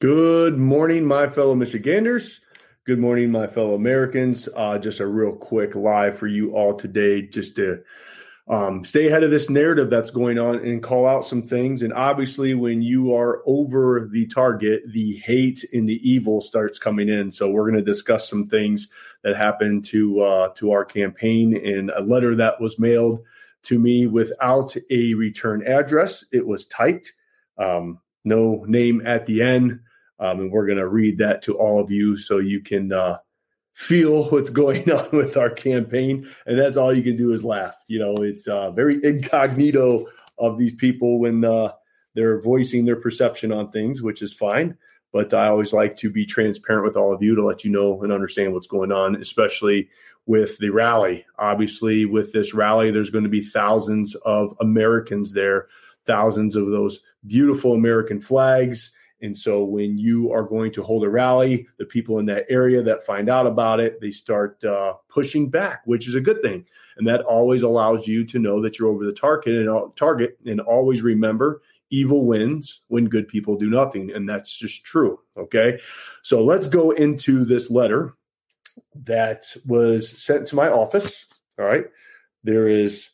Good morning, my fellow Michiganders. Good morning, my fellow Americans. Uh, just a real quick live for you all today, just to um, stay ahead of this narrative that's going on and call out some things. And obviously, when you are over the target, the hate and the evil starts coming in. So we're going to discuss some things that happened to uh, to our campaign in a letter that was mailed to me without a return address. It was typed, um, no name at the end. Um, and we're going to read that to all of you so you can uh, feel what's going on with our campaign. And that's all you can do is laugh. You know, it's uh, very incognito of these people when uh, they're voicing their perception on things, which is fine. But I always like to be transparent with all of you to let you know and understand what's going on, especially with the rally. Obviously, with this rally, there's going to be thousands of Americans there, thousands of those beautiful American flags and so when you are going to hold a rally, the people in that area that find out about it, they start uh, pushing back, which is a good thing. And that always allows you to know that you're over the target and target and always remember evil wins when good people do nothing. And that's just true. Okay. So let's go into this letter that was sent to my office. All right. There is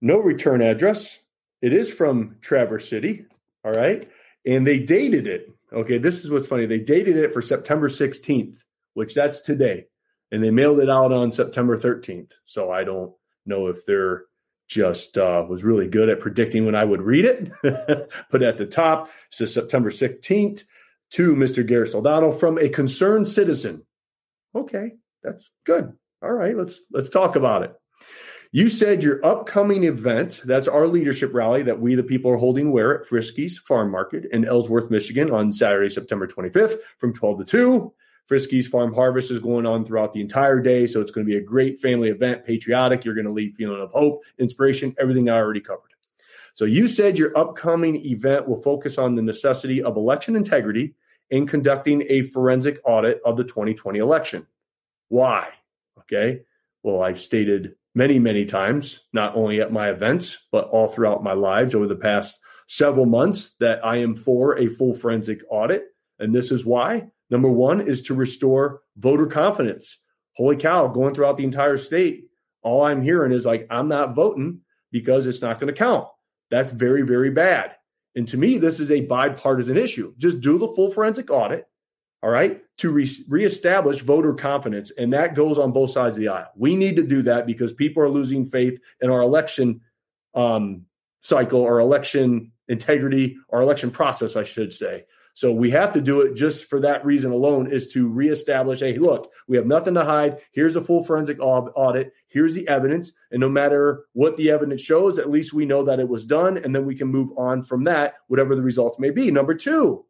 no return address. It is from Traverse City. All right and they dated it. Okay, this is what's funny. They dated it for September 16th, which that's today, and they mailed it out on September 13th. So I don't know if they're just uh, was really good at predicting when I would read it. but at the top, it says September 16th to Mr. Garrett Soldano from a concerned citizen. Okay, that's good. All right, let's let's talk about it. You said your upcoming event, that's our leadership rally that we, the people, are holding where at Friske's Farm Market in Ellsworth, Michigan on Saturday, September 25th from 12 to 2. Friske's Farm Harvest is going on throughout the entire day. So it's going to be a great family event, patriotic. You're going to leave feeling of hope, inspiration, everything I already covered. So you said your upcoming event will focus on the necessity of election integrity in conducting a forensic audit of the 2020 election. Why? Okay. Well, I've stated many, many times, not only at my events, but all throughout my lives over the past several months, that I am for a full forensic audit. And this is why. Number one is to restore voter confidence. Holy cow, going throughout the entire state, all I'm hearing is like, I'm not voting because it's not going to count. That's very, very bad. And to me, this is a bipartisan issue. Just do the full forensic audit all right, to re- reestablish voter confidence. And that goes on both sides of the aisle. We need to do that because people are losing faith in our election um, cycle, our election integrity, our election process, I should say. So we have to do it just for that reason alone is to reestablish hey, look, we have nothing to hide. Here's a full forensic audit. Here's the evidence. And no matter what the evidence shows, at least we know that it was done. And then we can move on from that, whatever the results may be. Number two,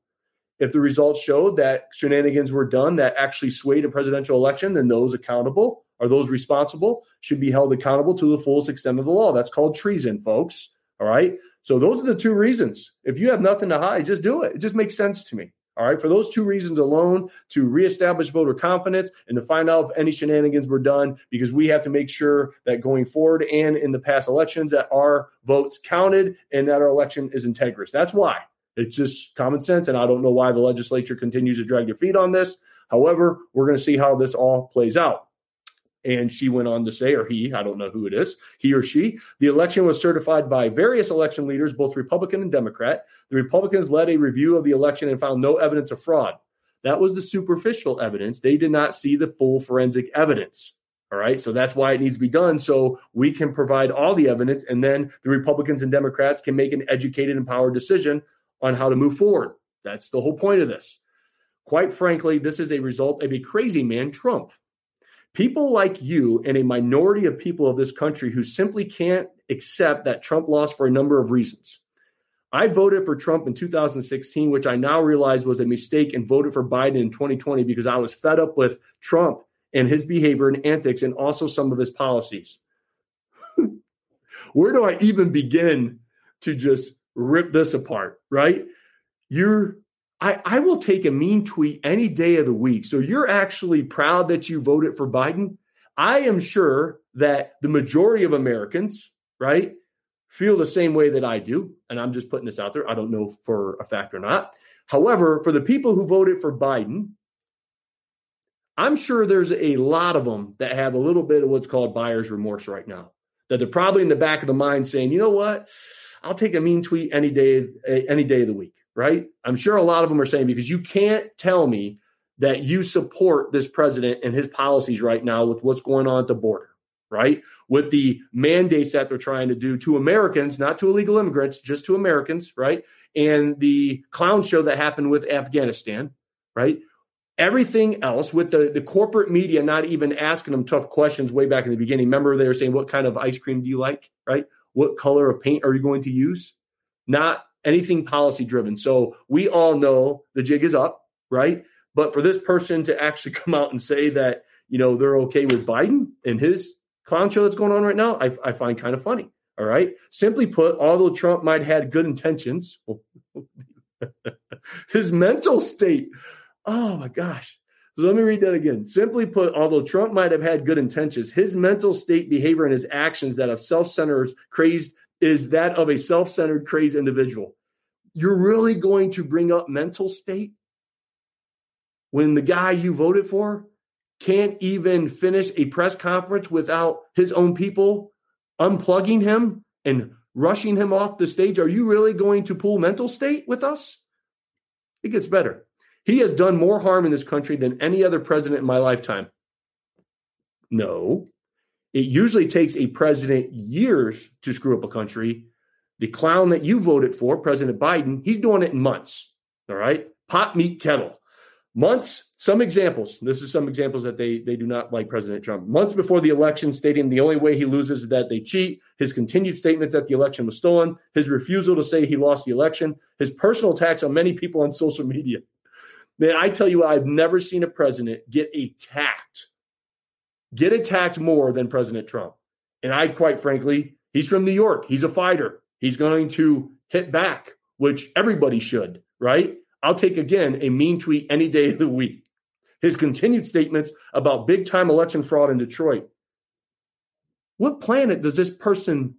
if the results showed that shenanigans were done that actually swayed a presidential election, then those accountable or those responsible should be held accountable to the fullest extent of the law. That's called treason, folks. All right. So those are the two reasons. If you have nothing to hide, just do it. It just makes sense to me. All right. For those two reasons alone, to reestablish voter confidence and to find out if any shenanigans were done, because we have to make sure that going forward and in the past elections that our votes counted and that our election is integrous. That's why. It's just common sense. And I don't know why the legislature continues to drag their feet on this. However, we're going to see how this all plays out. And she went on to say, or he, I don't know who it is, he or she, the election was certified by various election leaders, both Republican and Democrat. The Republicans led a review of the election and found no evidence of fraud. That was the superficial evidence. They did not see the full forensic evidence. All right. So that's why it needs to be done. So we can provide all the evidence, and then the Republicans and Democrats can make an educated, empowered decision on how to move forward. That's the whole point of this. Quite frankly, this is a result of a crazy man, Trump. People like you and a minority of people of this country who simply can't accept that Trump lost for a number of reasons. I voted for Trump in 2016, which I now realize was a mistake, and voted for Biden in 2020 because I was fed up with Trump and his behavior and antics and also some of his policies. Where do I even begin to just rip this apart, right? You're I, I will take a mean tweet any day of the week. So you're actually proud that you voted for Biden. I am sure that the majority of Americans, right, feel the same way that I do. And I'm just putting this out there. I don't know for a fact or not. However, for the people who voted for Biden, I'm sure there's a lot of them that have a little bit of what's called buyer's remorse right now. That they're probably in the back of the mind saying, you know what? I'll take a mean tweet any day, eh, any day of the week, right? I'm sure a lot of them are saying because you can't tell me that you support this president and his policies right now with what's going on at the border, right? With the mandates that they're trying to do to Americans, not to illegal immigrants, just to Americans, right? And the clown show that happened with Afghanistan, right? everything else with the, the corporate media not even asking them tough questions way back in the beginning. Remember, they were saying, What kind of ice cream do you like? Right? What color of paint are you going to use? Not anything policy driven. So we all know the jig is up, right? But for this person to actually come out and say that, you know, they're okay with Biden and his clown show that's going on right now, I, I find kind of funny. All right. Simply put, although Trump might have had good intentions, his mental state Oh my gosh. So let me read that again. Simply put, although Trump might have had good intentions, his mental state, behavior, and his actions that of self-centered, crazed is that of a self-centered, crazed individual. You're really going to bring up mental state when the guy you voted for can't even finish a press conference without his own people unplugging him and rushing him off the stage? Are you really going to pull mental state with us? It gets better. He has done more harm in this country than any other president in my lifetime. No. It usually takes a president years to screw up a country. The clown that you voted for, President Biden, he's doing it in months. All right. Pot meat kettle. Months, some examples. This is some examples that they, they do not like President Trump. Months before the election, stating the only way he loses is that they cheat, his continued statements that the election was stolen, his refusal to say he lost the election, his personal attacks on many people on social media. Man, I tell you what, I've never seen a president get attacked, get attacked more than President Trump. And I, quite frankly, he's from New York. He's a fighter. He's going to hit back, which everybody should, right? I'll take again a mean tweet any day of the week. His continued statements about big time election fraud in Detroit. What planet does this person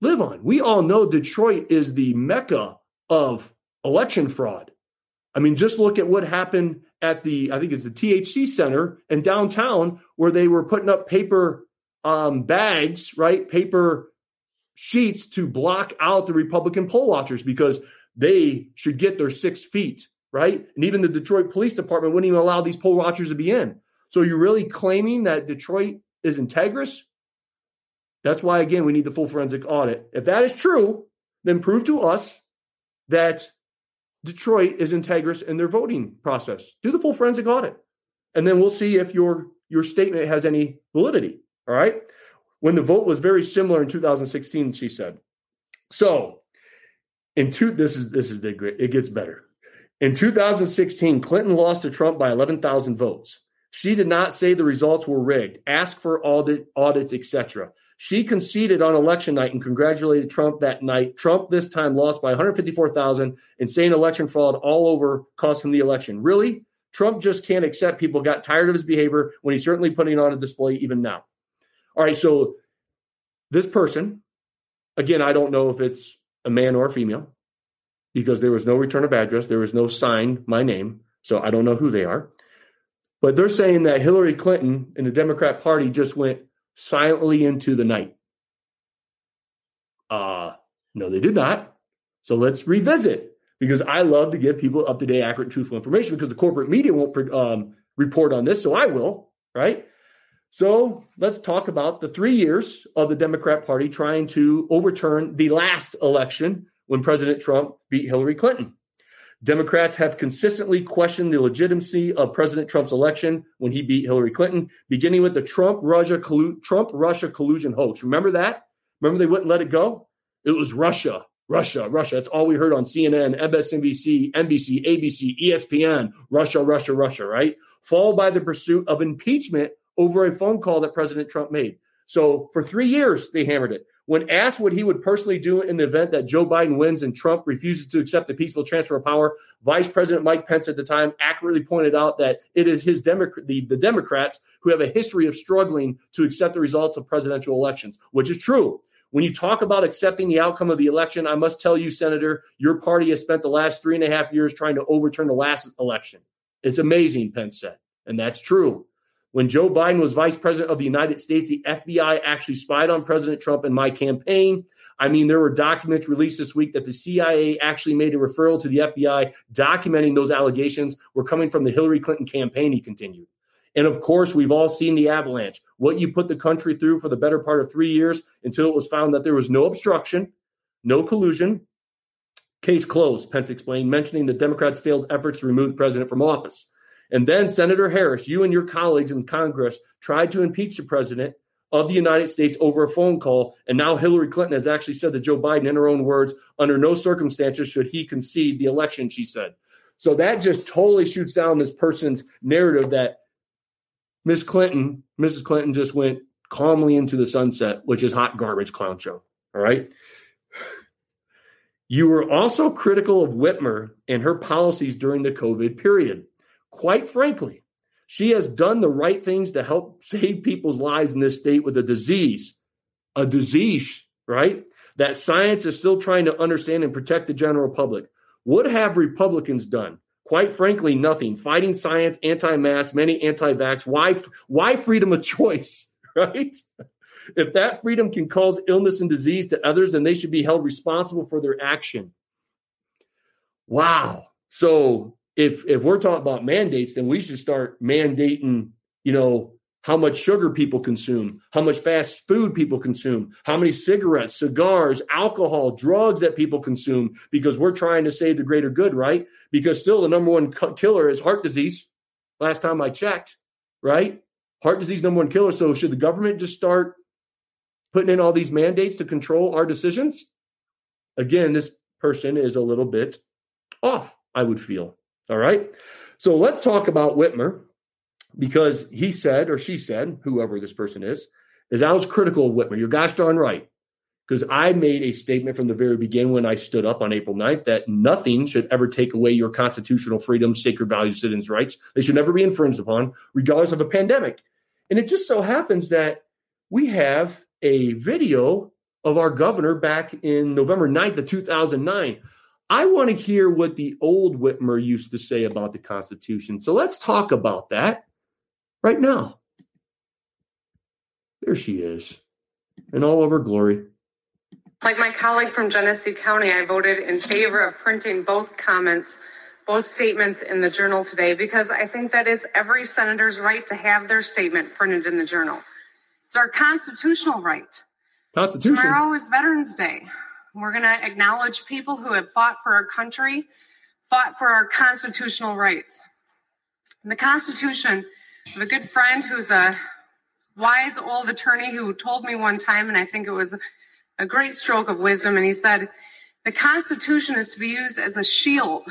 live on? We all know Detroit is the mecca of election fraud. I mean, just look at what happened at the, I think it's the TCF Center in downtown, where they were putting up paper um, bags, right? Paper sheets to block out the Republican poll watchers because they should get their six feet, right? And even the Detroit Police Department wouldn't even allow these poll watchers to be in. So you're really claiming that Detroit is integrous? That's why, again, we need the full forensic audit. If that is true, then prove to us that Detroit is integrous in their voting process. Do the full forensic audit. And then we'll see if your your statement has any validity. All right. When the vote was very similar in 2016, she said. So in two, this is this is the great, it gets better. In 2016, Clinton lost to Trump by 11,000 votes. She did not say the results were rigged, ask for audit, audits, etc. She conceded on election night and congratulated Trump that night. Trump this time lost by 154,000, insane election fraud all over cost him the election. Really? Trump just can't accept people got tired of his behavior when he's certainly putting on a display even now. All right, so this person, again, I don't know if it's a man or a female because there was no return of address, there was no sign my name, so I don't know who they are. But they're saying that Hillary Clinton and the Democrat Party just went silently into the night? Uh, no, they did not. So let's revisit because I love to give people up to date, accurate, truthful information because the corporate media won't um, report on this. So I will, right? So let's talk about the three years of the Democrat Party trying to overturn the last election when President Trump beat Hillary Clinton. Democrats have consistently questioned the legitimacy of President Trump's election when he beat Hillary Clinton, beginning with the Trump Russia Trump Russia collusion hoax. Remember that? Remember they wouldn't let it go? It was Russia, Russia, Russia. That's all we heard on CNN, MSNBC, NBC, ABC, ESPN. Russia, Russia, Russia. Right? Followed by the pursuit of impeachment over a phone call that President Trump made. So for three years they hammered it. When asked what he would personally do in the event that Joe Biden wins and Trump refuses to accept the peaceful transfer of power, Vice President Mike Pence at the time accurately pointed out that it is his Demo- the, the Democrats who have a history of struggling to accept the results of presidential elections, which is true. When you talk about accepting the outcome of the election, I must tell you, Senator, your party has spent the last three and a half years trying to overturn the last election. It's amazing, Pence said. And that's true. When Joe Biden was vice president of the United States, the FBI actually spied on President Trump and my campaign. I mean, there were documents released this week that the CIA actually made a referral to the FBI documenting those allegations were coming from the Hillary Clinton campaign, he continued. And of course, we've all seen the avalanche, what you put the country through for the better part of three years until it was found that there was no obstruction, no collusion. Case closed, Pence explained, mentioning the Democrats' failed efforts to remove the president from office. And then, Senator Harris, you and your colleagues in Congress tried to impeach the president of the United States over a phone call. And now Hillary Clinton has actually said to Joe Biden, in her own words, under no circumstances should he concede the election, she said. So that just totally shoots down this person's narrative that Miss Clinton, Mrs. Clinton just went calmly into the sunset, which is hot garbage clown show. All right. You were also critical of Whitmer and her policies during the COVID period. Quite frankly, she has done the right things to help save people's lives in this state with a disease, a disease, right? That science is still trying to understand and protect the general public. What have Republicans done? Quite frankly, nothing. Fighting science, anti-mask, many anti-vax. Why? Why freedom of choice? Right? If that freedom can cause illness and disease to others, then they should be held responsible for their action. Wow. So if if we're talking about mandates, then we should start mandating, you know, how much sugar people consume, how much fast food people consume, how many cigarettes, cigars, alcohol, drugs that people consume, because we're trying to save the greater good, right? Because still the number one killer is heart disease. Last time I checked, right? Heart disease, number one killer. So should the government just start putting in all these mandates to control our decisions? Again, this person is a little bit off, I would feel. All right. So let's talk about Whitmer because he said, or she said, whoever this person is, is I was critical of Whitmer. You're gosh darn right. Because I made a statement from the very beginning when I stood up on April 9th that nothing should ever take away your constitutional freedoms, sacred values, citizens' rights. They should never be infringed upon, regardless of a pandemic. And it just so happens that we have a video of our governor back in November 9th of 2009. I want to hear what the old Whitmer used to say about the Constitution. So let's talk about that right now. There she is in all of her glory. Like my colleague from Genesee County, I voted in favor of printing both comments, both statements in the journal today because I think that it's every senator's right to have their statement printed in the journal. It's our constitutional right. Constitution. Tomorrow is Veterans Day. We're going to acknowledge people who have fought for our country, fought for our constitutional rights. And the Constitution I have a good friend who's a wise old attorney who told me one time, and I think it was a great stroke of wisdom. And he said, The Constitution is to be used as a shield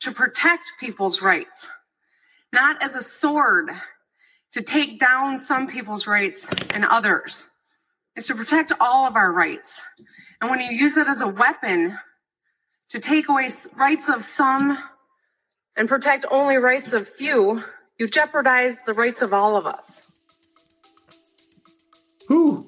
to protect people's rights, not as a sword to take down some people's rights and others. It's to protect all of our rights. And when you use it as a weapon to take away rights of some and protect only rights of few, you jeopardize the rights of all of us. Who?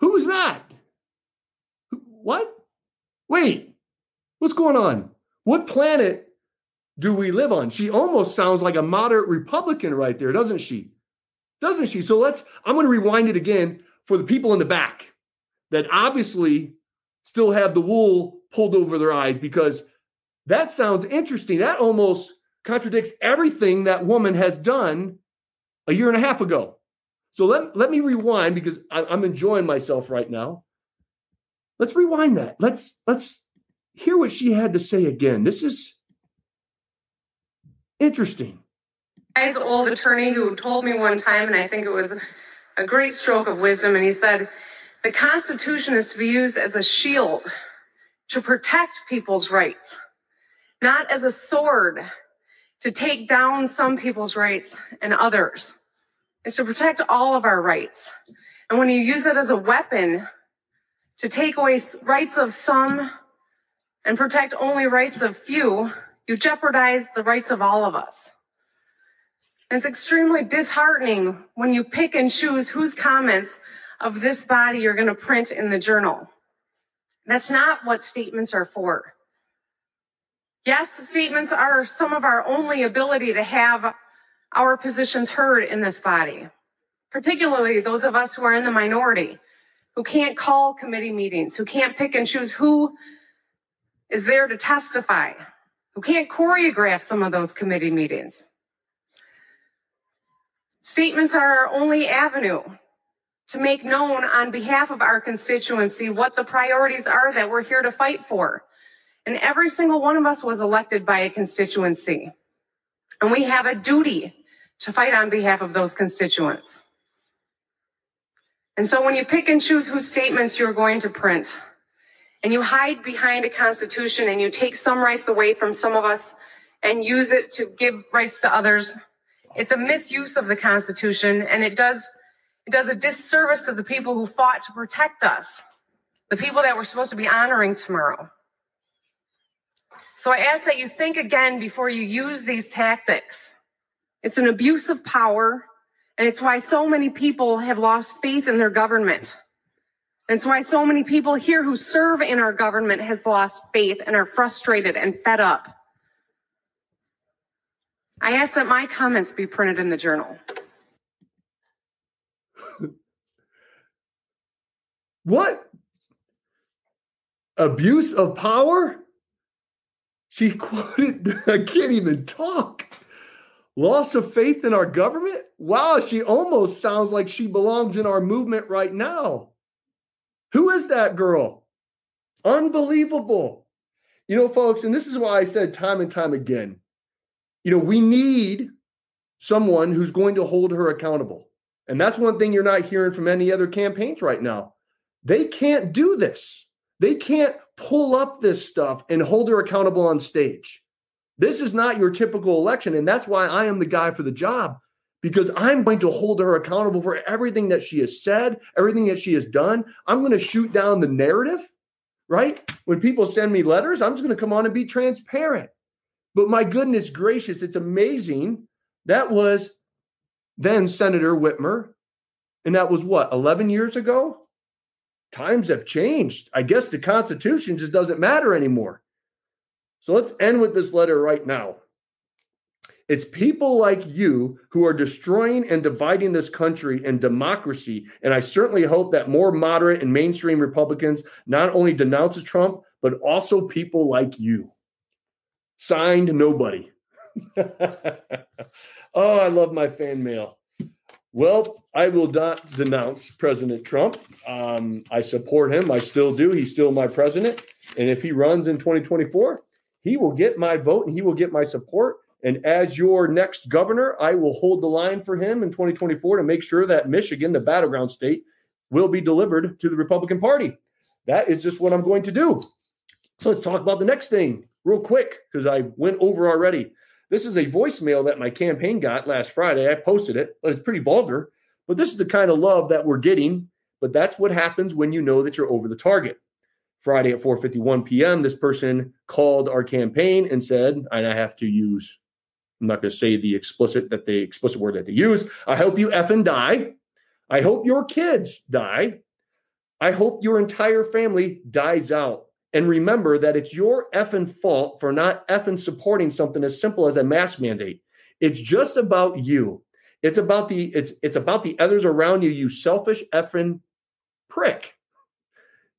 Who is that? What? Wait, what's going on? What planet do we live on? She almost sounds like a moderate Republican right there, doesn't she? Doesn't she? So let's, I'm going to rewind it again for the people in the back that obviously still have the wool pulled over their eyes because that sounds interesting. That almost contradicts everything that woman has done a year and a half ago. So let, let me rewind because I, I'm enjoying myself right now. Let's rewind that. Let's let's hear what she had to say again. This is Interesting. Guy's old attorney who told me one time, and I think it was a great stroke of wisdom, and he said, The Constitution is to be used as a shield to protect people's rights, not as a sword to take down some people's rights and others. It's to protect all of our rights. And when you use it as a weapon to take away rights of some and protect only rights of few, you jeopardize the rights of all of us. And it's extremely disheartening when you pick and choose whose comments of this body you're going to print in the journal. That's not what statements are for. Yes, statements are some of our only ability to have our positions heard in this body, particularly those of us who are in the minority, who can't call committee meetings, who can't pick and choose who is there to testify, who can't choreograph some of those committee meetings. Statements are our only avenue to make known on behalf of our constituency what the priorities are that we're here to fight for. And every single one of us was elected by a constituency. And we have a duty to fight on behalf of those constituents. And so when you pick and choose whose statements you're going to print, and you hide behind a constitution and you take some rights away from some of us and use it to give rights to others, it's a misuse of the constitution and it does it does a disservice to the people who fought to protect us, the people that we're supposed to be honoring tomorrow. So I ask that you think again before you use these tactics. It's an abuse of power, and it's why so many people have lost faith in their government. And it's why so many people here who serve in our government have lost faith and are frustrated and fed up. I ask that my comments be printed in the journal. What? Abuse of power? She quoted, I can't even talk. Loss of faith in our government? Wow, she almost sounds like she belongs in our movement right now. Who is that girl? Unbelievable. You know, folks, and this is why I said time and time again, you know, we need someone who's going to hold her accountable. And that's one thing you're not hearing from any other campaigns right now. They can't do this. They can't pull up this stuff and hold her accountable on stage. This is not your typical election. And that's why I am the guy for the job because I'm going to hold her accountable for everything that she has said, everything that she has done. I'm going to shoot down the narrative, right? When people send me letters, I'm just going to come on and be transparent. But my goodness gracious, it's amazing. That was then Senator Whitmer. And that was what, 11 years ago? times have changed. I guess the Constitution just doesn't matter anymore. So let's end with this letter right now. It's people like you who are destroying and dividing this country and democracy. And I certainly hope that more moderate and mainstream Republicans not only denounce Trump, but also people like you. Signed, nobody. oh, I love my fan mail. Well, I will not denounce President Trump. Um, I support him. I still do. He's still my president. And if he runs in 2024, he will get my vote and he will get my support. And as your next governor, I will hold the line for him in 2024 to make sure that Michigan, the battleground state, will be delivered to the Republican Party. That is just what I'm going to do. So let's talk about the next thing real quick because I went over already. This is a voicemail that my campaign got last Friday. I posted it, but it's pretty vulgar. But this is the kind of love that we're getting. But that's what happens when you know that you're over the target. Friday at 4:51 p.m., this person called our campaign and said, and I have to use, I'm not going to say the explicit that the explicit word that they use. I hope you effing die. I hope your kids die. I hope your entire family dies out. And remember that it's your effing fault for not effing supporting something as simple as a mask mandate. It's just about you. It's about the it's it's about the others around you, you selfish effing prick.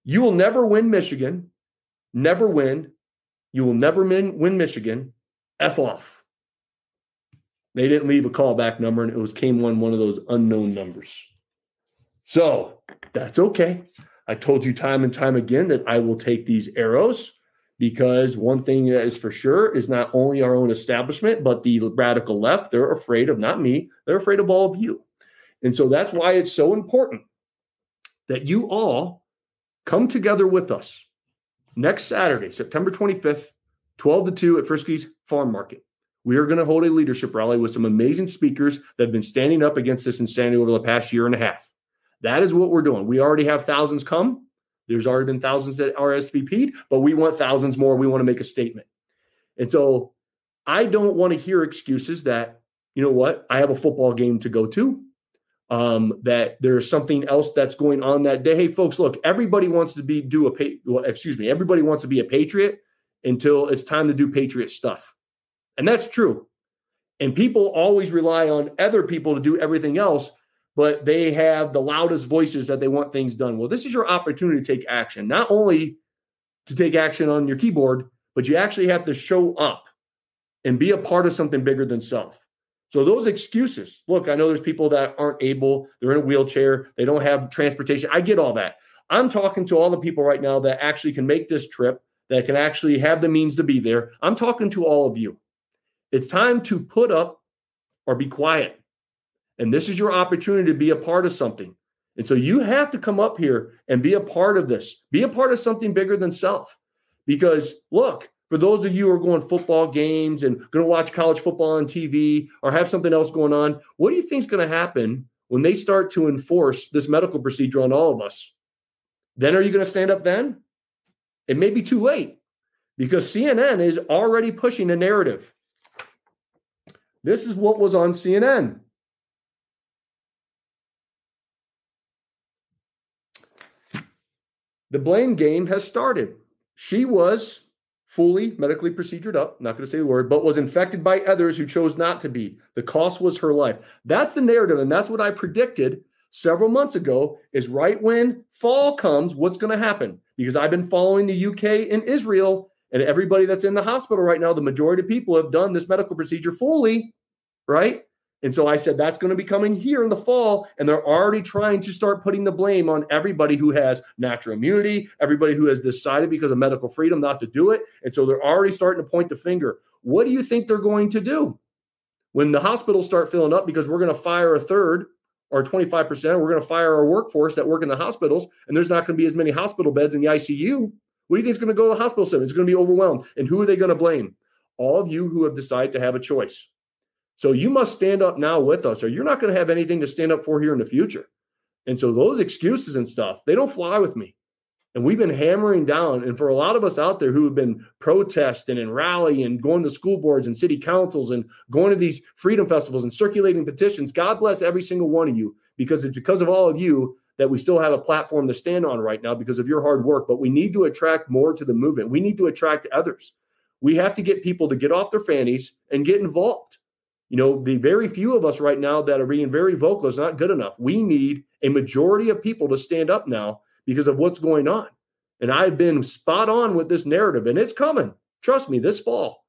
You will never win Michigan. Never win. You will never win, win Michigan. F off. They didn't leave a callback number and it was came on one of those unknown numbers. So that's okay. I told you time and time again that I will take these arrows because one thing that is for sure is not only our own establishment, but the radical left, they're afraid of not me, they're afraid of all of you. And so that's why it's so important that you all come together with us next Saturday, September 25th, 12 to 2 at Friske's Farm Market. We are going to hold a leadership rally with some amazing speakers that have been standing up against this insanity over the past year and a half. That is what we're doing. We already have thousands come. There's already been thousands that are RSVP'd, but we want thousands more. We want to make a statement. And so I don't want to hear excuses that, you know what, I have a football game to go to, um, that there's something else that's going on that day. Hey, folks, look, everybody wants to be do a well, excuse me, everybody wants to be a patriot until it's time to do patriot stuff. And that's true. And people always rely on other people to do everything else but they have the loudest voices that they want things done. Well, this is your opportunity to take action, not only to take action on your keyboard, but you actually have to show up and be a part of something bigger than self. So those excuses, look, I know there's people that aren't able, they're in a wheelchair, they don't have transportation. I get all that. I'm talking to all the people right now that actually can make this trip, that can actually have the means to be there. I'm talking to all of you. It's time to put up or be quiet. And this is your opportunity to be a part of something. And so you have to come up here and be a part of this, be a part of something bigger than self. Because look, for those of you who are going football games and going to watch college football on TV or have something else going on, what do you think is going to happen when they start to enforce this medical procedure on all of us? Then are you going to stand up then? It may be too late because CNN is already pushing a narrative. This is what was on CNN. The blame game has started. She was fully medically procedured up, not going to say the word, but was infected by others who chose not to be. The cost was her life. That's the narrative. And that's what I predicted several months ago is right when fall comes, what's going to happen? Because I've been following the UK and Israel, and everybody that's in the hospital right now, the majority of people have done this medical procedure fully, right? And so I said, that's going to be coming here in the fall. And they're already trying to start putting the blame on everybody who has natural immunity, everybody who has decided because of medical freedom not to do it. And so they're already starting to point the finger. What do you think they're going to do when the hospitals start filling up because we're going to fire a third or 25%? We're going to fire our workforce that work in the hospitals, and there's not going to be as many hospital beds in the ICU. What do you think is going to go to the hospital system? It's going to be overwhelmed. And who are they going to blame? All of you who have decided to have a choice. So you must stand up now with us, or you're not going to have anything to stand up for here in the future. And so those excuses and stuff, they don't fly with me. And we've been hammering down. And for a lot of us out there who have been protesting and rallying and going to school boards and city councils and going to these freedom festivals and circulating petitions, God bless every single one of you because it's because of all of you that we still have a platform to stand on right now because of your hard work. But we need to attract more to the movement. We need to attract others. We have to get people to get off their fannies and get involved. You know, the very few of us right now that are being very vocal is not good enough. We need a majority of people to stand up now because of what's going on. And I've been spot on with this narrative, and it's coming. Trust me, this fall.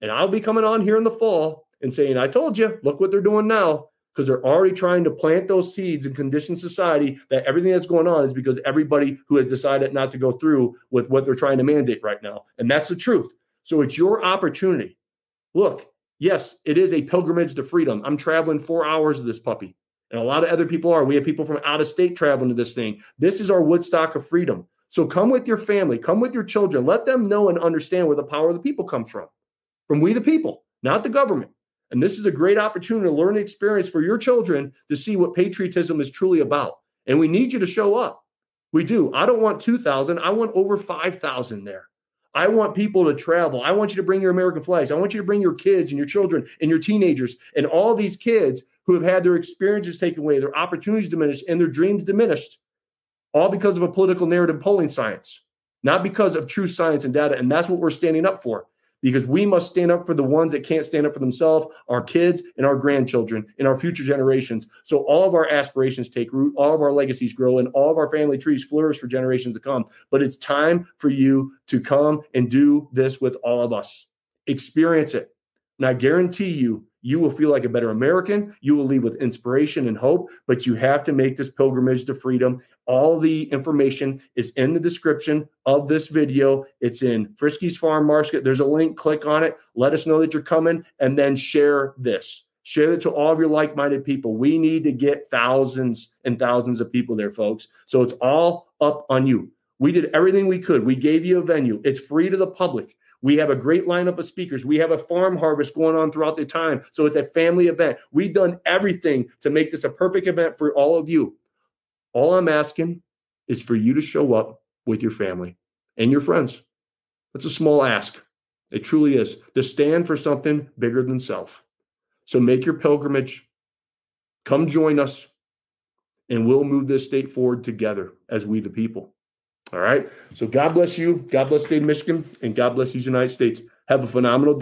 And I'll be coming on here in the fall and saying, I told you, look what they're doing now. Because they're already trying to plant those seeds and condition society that everything that's going on is because everybody who has decided not to go through with what they're trying to mandate right now. And that's the truth. So it's your opportunity. Look, Yes, it is a pilgrimage to freedom. I'm traveling four hours of this puppy, and a lot of other people are. We have people from out of state traveling to this thing. This is our Woodstock of freedom. So come with your family, come with your children. Let them know and understand where the power of the people comes from. From we the people, not the government. And this is a great opportunity to learn and experience for your children to see what patriotism is truly about. And we need you to show up. We do. I don't want 2,000. I want over 5,000 there. I want people to travel. I want you to bring your American flags. I want you to bring your kids and your children and your teenagers and all these kids who have had their experiences taken away, their opportunities diminished, and their dreams diminished, all because of a political narrative polling science, not because of true science and data. And that's what we're standing up for because we must stand up for the ones that can't stand up for themselves, our kids and our grandchildren and our future generations. So all of our aspirations take root, all of our legacies grow, and all of our family trees flourish for generations to come. But it's time for you to come and do this with all of us. Experience it. And I guarantee you, you will feel like a better American. You will leave with inspiration and hope, but you have to make this pilgrimage to freedom. All the information is in the description of this video. It's in Friske's Farm Market. There's a link. Click on it. Let us know that you're coming and then share this. Share it to all of your like minded people. We need to get thousands and thousands of people there, folks. So it's all up on you. We did everything we could. We gave you a venue, it's free to the public. We have a great lineup of speakers. We have a farm harvest going on throughout the time. So it's a family event. We've done everything to make this a perfect event for all of you. All I'm asking is for you to show up with your family and your friends. That's a small ask. It truly is to stand for something bigger than self. So make your pilgrimage. Come join us, and we'll move this state forward together as we the people. All right. So God bless you. God bless state of Michigan, and God bless these United States. Have a phenomenal day.